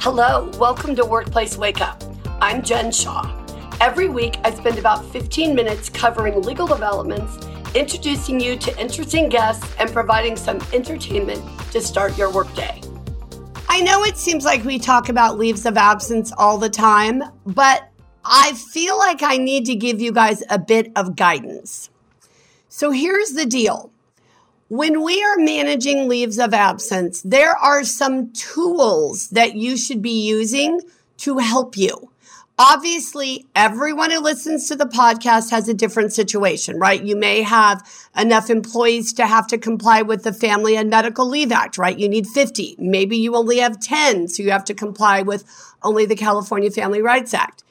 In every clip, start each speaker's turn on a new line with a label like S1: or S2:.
S1: Hello, welcome to Workplace Wake Up. I'm Jen Shaw. Every week, I spend about 15 minutes covering legal developments, introducing you to interesting guests, and providing some entertainment to start your workday. I know it seems like we talk about leaves of absence all the time, but I feel like I need to give you guys a bit of guidance. So here's the deal. When we are managing leaves of absence, there are some tools that you should be using to help you. Obviously, everyone who listens to the podcast has a different situation, right? You may have enough employees to have to comply with the Family and Medical Leave Act, right? You need 50. Maybe you only have 10, so you have to comply with only the California Family Rights Act.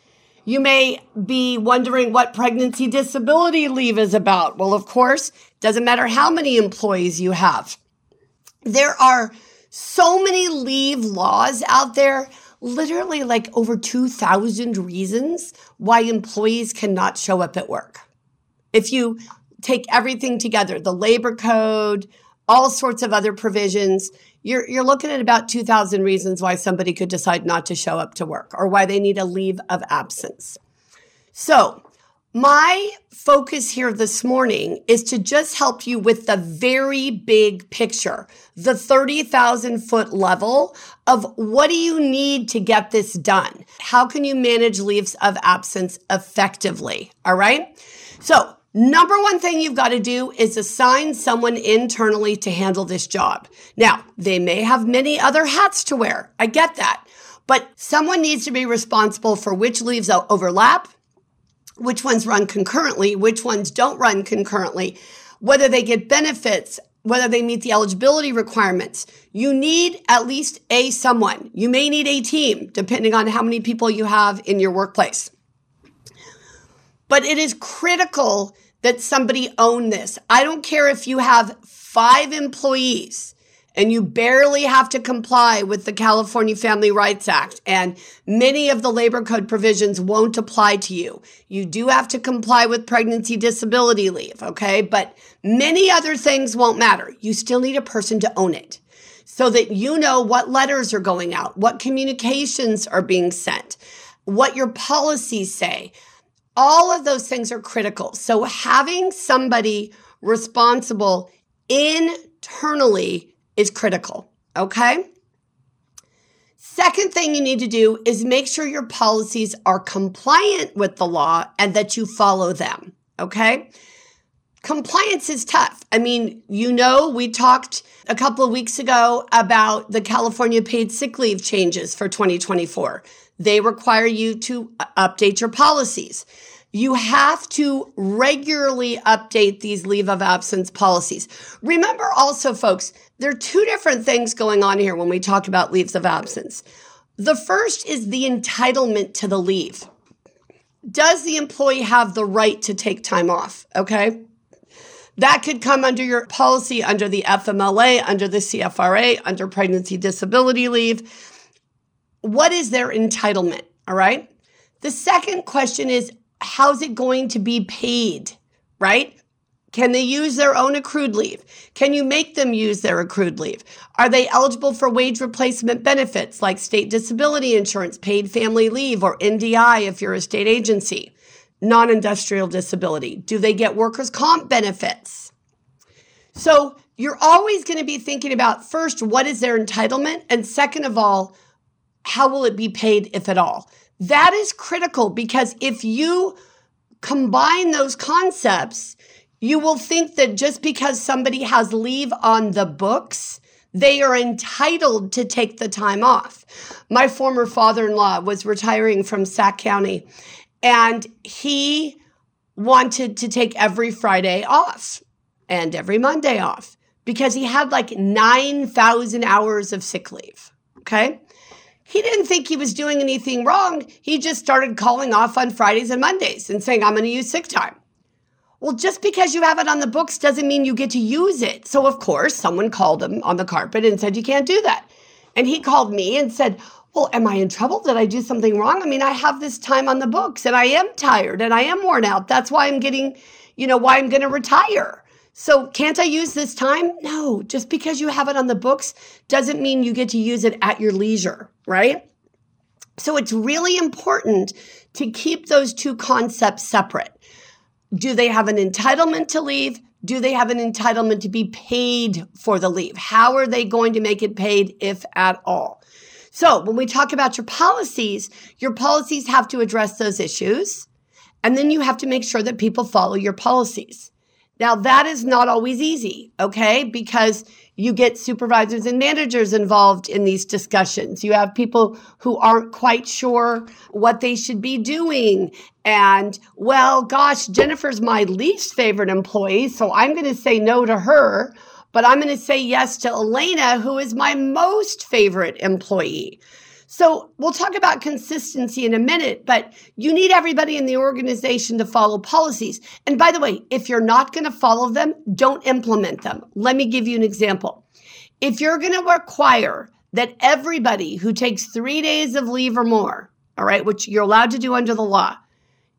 S1: You may be wondering what pregnancy disability leave is about. Well, of course, doesn't matter how many employees you have. There are so many leave laws out there literally like over 2,000 reasons why employees cannot show up at work. If you take everything together, the labor code, all sorts of other provisions, you're, you're looking at about 2,000 reasons why somebody could decide not to show up to work or why they need a leave of absence. So my focus here this morning is to just help you with the very big picture, the 30,000 foot level of what do you need to get this done? How can you manage leaves of absence effectively? All right. So Number one thing you've got to do is assign someone internally to handle this job. Now, they may have many other hats to wear. I get that. But someone needs to be responsible for which leaves overlap which ones run concurrently, which ones don't run concurrently, whether they get benefits, whether they meet the eligibility requirements. You need at least a someone. You may need a team, depending on how many people you have in your workplace. But it is critical that somebody own this. I don't care if you have five employees and you barely have to comply with the California Family Rights Act. And many of the labor code provisions won't apply to you. You do have to comply with pregnancy disability leave, okay? But many other things won't matter. You still need a person to own it so that you know what letters are going out, what communications are being sent, what your policies say. All of those things are critical. So having somebody responsible internally is critical. Okay. Second thing you need to do is make sure your policies are compliant with the law and that you follow them. Okay. Compliance is tough. I mean, you know, we talked a couple of weeks ago about the California paid sick leave changes for 2024. They require you to uh, update your policies you have to regularly update these leave of absence policies. Remember also, folks, there are two different things going on here when we talk about leaves of absence. The first is the entitlement to the leave. Does the employee have the right to take time off? Okay. That could come under your policy, under the FMLA, under the CFRA, under pregnancy disability leave. What is their entitlement? All right. The second question is how's it going to be paid, right? Can they use their own accrued leave? Can you make them use their accrued leave? Are they eligible for wage replacement benefits like state disability insurance, paid family leave, or NDI if you're a state agency? Non industrial disability. Do they get workers' comp benefits? So you're always going to be thinking about first, what is their entitlement? And second of all, how will it be paid, if at all? That is critical because if you combine those concepts, you will think that just because somebody has leave on the books, they are entitled to take the time off. My former father in law was retiring from Sac County and he wanted to take every Friday off and every Monday off because he had like 9,000 hours of sick leave. Okay. He didn't think he was doing anything wrong. He just started calling off on Fridays and Mondays and saying, I'm going to use sick time. Well, just because you have it on the books doesn't mean you get to use it. So, of course, someone called him on the carpet and said, You can't do that. And he called me and said, Well, am I in trouble? Did I do something wrong? I mean, I have this time on the books and I am tired and I am worn out. That's why I'm getting, you know, why I'm going to retire. So, can't I use this time? No, just because you have it on the books doesn't mean you get to use it at your leisure, right? So it's really important to keep those two concepts separate. Do they have an entitlement to leave? Do they have an entitlement to be paid for the leave? How are they going to make it paid, if at all? So when we talk about your policies, your policies have to address those issues. And then you have to make sure that people follow your policies. Now that is not always easy, okay? Because you get supervisors and managers involved in these discussions. You have people who aren't quite sure what they should be doing. And well, gosh, Jennifer's my least favorite employee. So I'm going to say no to her, but I'm going to say yes to Elena, who is my most favorite employee. So we'll talk about consistency in a minute, but you need everybody in the organization to follow policies. And by the way, if you're not going to follow them, don't implement them. Let me give you an example. If you're going to require that everybody who takes three days of leave or more, all right, which you're allowed to do under the law,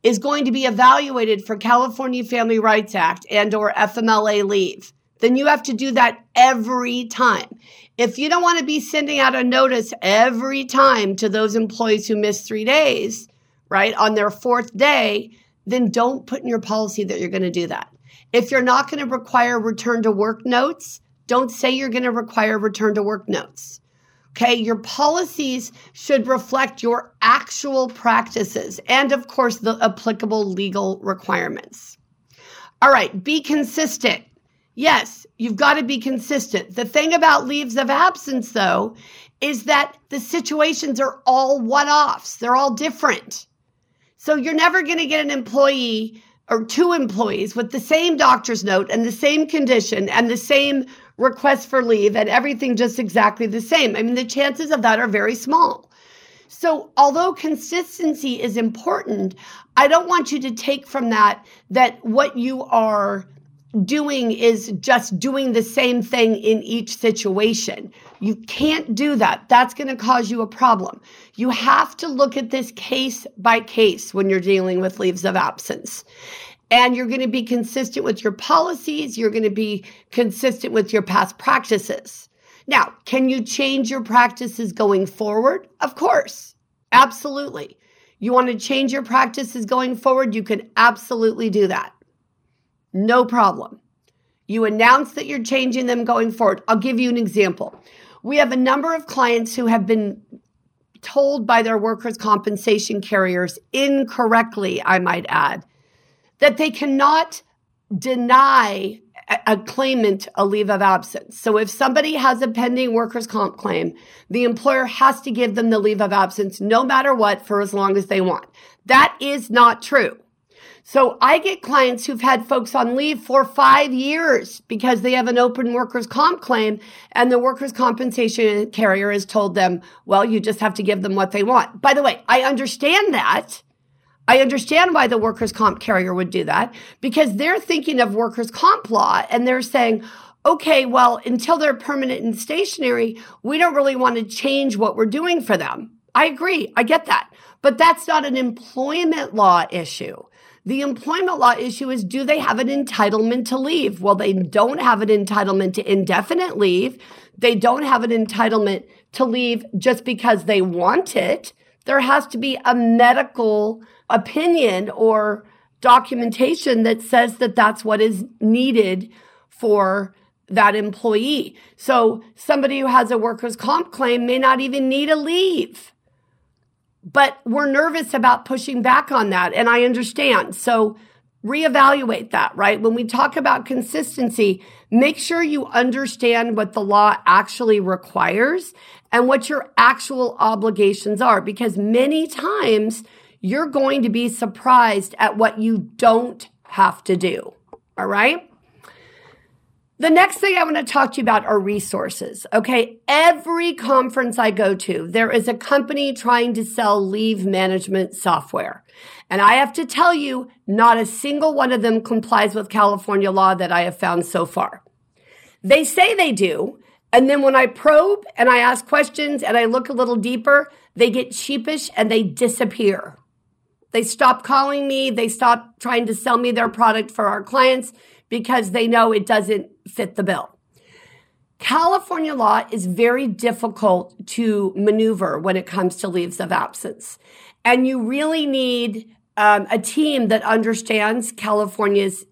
S1: is going to be evaluated for California Family Rights Act and or FMLA leave, then you have to do that every time. If you don't want to be sending out a notice every time to those employees who miss three days, right, on their fourth day, then don't put in your policy that you're going to do that. If you're not going to require return to work notes, don't say you're going to require return to work notes. Okay, your policies should reflect your actual practices and, of course, the applicable legal requirements. All right, be consistent. Yes, you've got to be consistent. The thing about leaves of absence, though, is that the situations are all one offs, they're all different. So you're never going to get an employee or two employees with the same doctor's note and the same condition and the same request for leave and everything just exactly the same. I mean, the chances of that are very small. So, although consistency is important, I don't want you to take from that that what you are doing is just doing the same thing in each situation. You can't do that. That's going to cause you a problem. You have to look at this case by case when you're dealing with leaves of absence. And you're going to be consistent with your policies. You're going to be consistent with your past practices. Now, can you change your practices going forward? Of course. Absolutely. You want to change your practices going forward? You can absolutely do that. No problem. You announce that you're changing them going forward. I'll give you an example. We have a number of clients who have been told by their workers' compensation carriers incorrectly, I might add, that they cannot deny a claimant a leave of absence. So if somebody has a pending workers' comp claim, the employer has to give them the leave of absence no matter what for as long as they want. That is not true. So I get clients who've had folks on leave for five years because they have an open workers comp claim and the workers compensation carrier has told them, well, you just have to give them what they want. By the way, I understand that. I understand why the workers comp carrier would do that because they're thinking of workers comp law and they're saying, okay, well, until they're permanent and stationary, we don't really want to change what we're doing for them. I agree. I get that. But that's not an employment law issue. The employment law issue is do they have an entitlement to leave? Well, they don't have an entitlement to indefinite leave. They don't have an entitlement to leave just because they want it. There has to be a medical opinion or documentation that says that that's what is needed for that employee. So somebody who has a workers' comp claim may not even need a leave but we're nervous about pushing back on that. And I understand. So reevaluate that, right? When we talk about consistency, make sure you understand what the law actually requires and what your actual obligations are, because many times you're going to be surprised at what you don't have to do. All right. The next thing I want to talk to you about are resources. Okay. Every conference I go to, there is a company trying to sell leave management software. And I have to tell you, not a single one of them complies with California law that I have found so far. They say they do. And then when I probe and I ask questions and I look a little deeper, they get sheepish and they disappear. They stop calling me. They stop trying to sell me their product for our clients because they know it doesn't fit the bill. California law is very difficult to maneuver when it comes to leaves of absence. And you really need um, a team that understands California's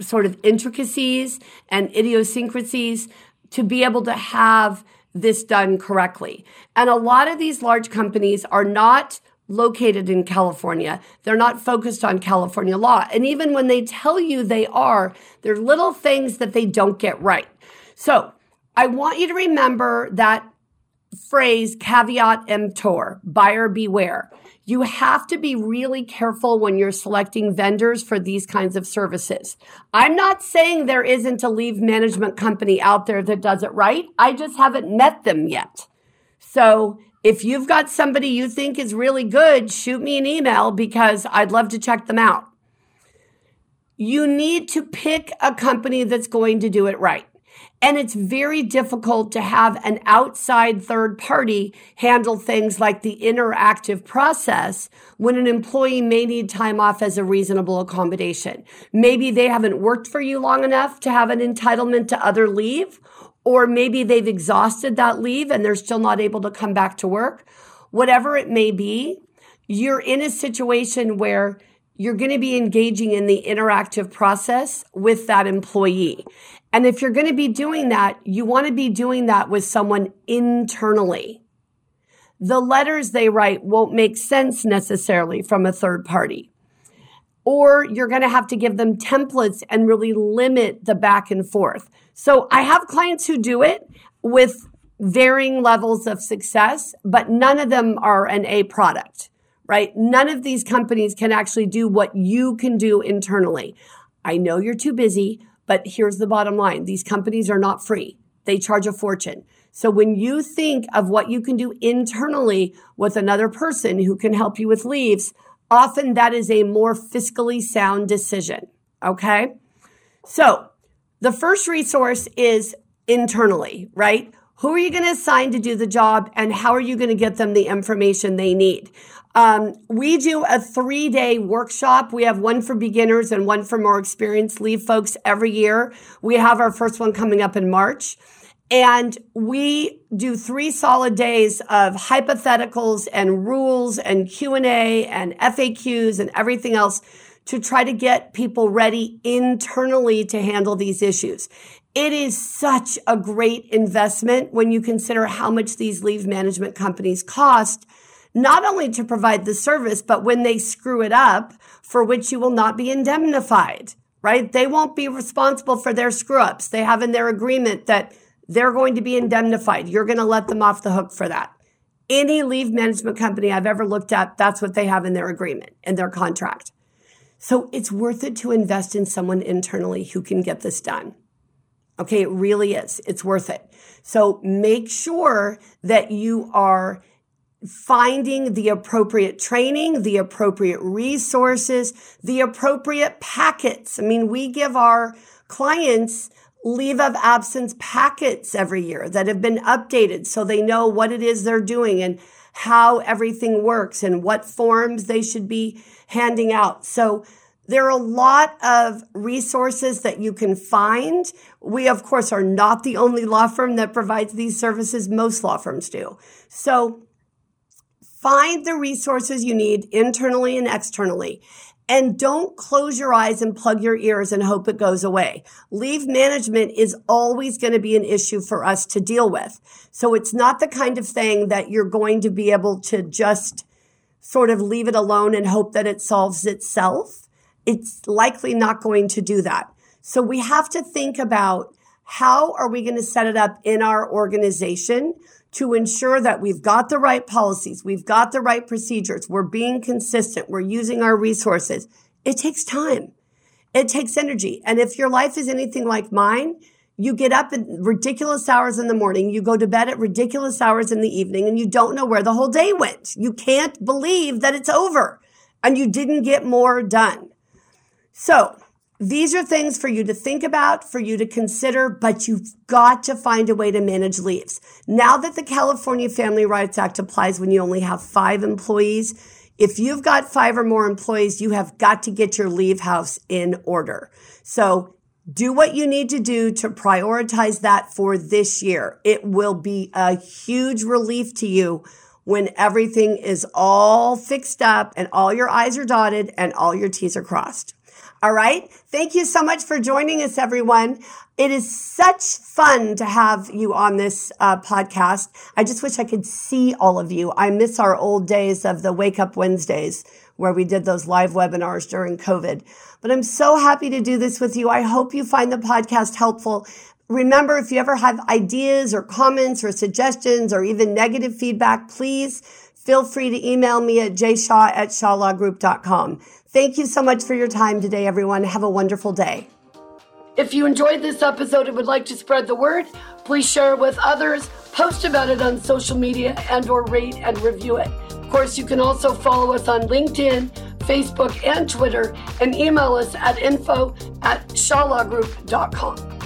S1: sort of intricacies and idiosyncrasies to be able to have this done correctly. And a lot of these large companies are not located in California. They're not focused on California law. And even when they tell you they are, there are little things that they don't get right. So I want you to remember that phrase caveat emptor, buyer beware. You have to be really careful when you're selecting vendors for these kinds of services. I'm not saying there isn't a leave management company out there that does it right. I just haven't met them yet. So if you've got somebody you think is really good, shoot me an email because I'd love to check them out. You need to pick a company that's going to do it right. And it's very difficult to have an outside third party handle things like the interactive process when an employee may need time off as a reasonable accommodation. Maybe they haven't worked for you long enough to have an entitlement to other leave, or maybe they've exhausted that leave and they're still not able to come back to work. Whatever it may be, you're in a situation where you're going to be engaging in the interactive process with that employee. And if you're going to be doing that, you want to be doing that with someone internally. The letters they write won't make sense necessarily from a third party. Or you're going to have to give them templates and really limit the back and forth. So I have clients who do it with varying levels of success, but none of them are an A product, right? None of these companies can actually do what you can do internally. I know you're too busy. But here's the bottom line these companies are not free, they charge a fortune. So when you think of what you can do internally with another person who can help you with leaves, often that is a more fiscally sound decision. Okay. So the first resource is internally, right? Who are you going to assign to do the job and how are you going to get them the information they need? Um, we do a three day workshop. We have one for beginners and one for more experienced leave folks every year. We have our first one coming up in March. And we do three solid days of hypotheticals and rules and Q&A and FAQs and everything else to try to get people ready internally to handle these issues. It is such a great investment when you consider how much these leave management companies cost not only to provide the service, but when they screw it up, for which you will not be indemnified, right? They won't be responsible for their screw ups. They have in their agreement that they're going to be indemnified. You're going to let them off the hook for that. Any leave management company I've ever looked at, that's what they have in their agreement, in their contract. So it's worth it to invest in someone internally who can get this done. Okay, it really is. It's worth it. So make sure that you are finding the appropriate training, the appropriate resources, the appropriate packets. I mean, we give our clients leave of absence packets every year that have been updated so they know what it is they're doing and how everything works and what forms they should be handing out. So there are a lot of resources that you can find. We, of course, are not the only law firm that provides these services. Most law firms do. So Find the resources you need internally and externally. And don't close your eyes and plug your ears and hope it goes away. Leave management is always going to be an issue for us to deal with. So it's not the kind of thing that you're going to be able to just sort of leave it alone and hope that it solves itself. It's likely not going to do that. So we have to think about how are we going to set it up in our organization to ensure that we've got the right policies, we've got the right procedures, we're being consistent, we're using our resources. It takes time. It takes energy. And if your life is anything like mine, you get up at ridiculous hours in the morning, you go to bed at ridiculous hours in the evening, and you don't know where the whole day went. You can't believe that it's over and you didn't get more done. So these are things for you to think about, for you to consider, but you've got to find a way to manage leaves. Now that the California Family Rights Act applies when you only have five employees, if you've got five or more employees, you have got to get your leave house in order. So do what you need to do to prioritize that for this year. It will be a huge relief to you when everything is all fixed up and all your I's are dotted and all your T's are crossed. All right. Thank you so much for joining us, everyone. It is such fun to have you on this uh, podcast. I just wish I could see all of you. I miss our old days of the Wake Up Wednesdays where we did those live webinars during COVID. But I'm so happy to do this with you. I hope you find the podcast helpful. Remember, if you ever have ideas or comments or suggestions or even negative feedback, please feel free to email me at jshaw at shawlawgroup.com. Thank you so much for your time today, everyone. Have a wonderful day. If you enjoyed this episode and would like to spread the word, please share it with others, post about it on social media, and or rate and review it. Of course, you can also follow us on LinkedIn, Facebook, and Twitter, and email us at info at shawlawgroup.com.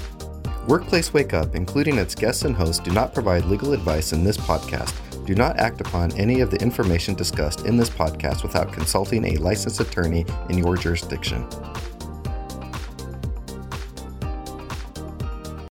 S2: Workplace Wake Up, including its guests and hosts, do not provide legal advice in this podcast. Do not act upon any of the information discussed in this podcast without consulting a licensed attorney in your jurisdiction.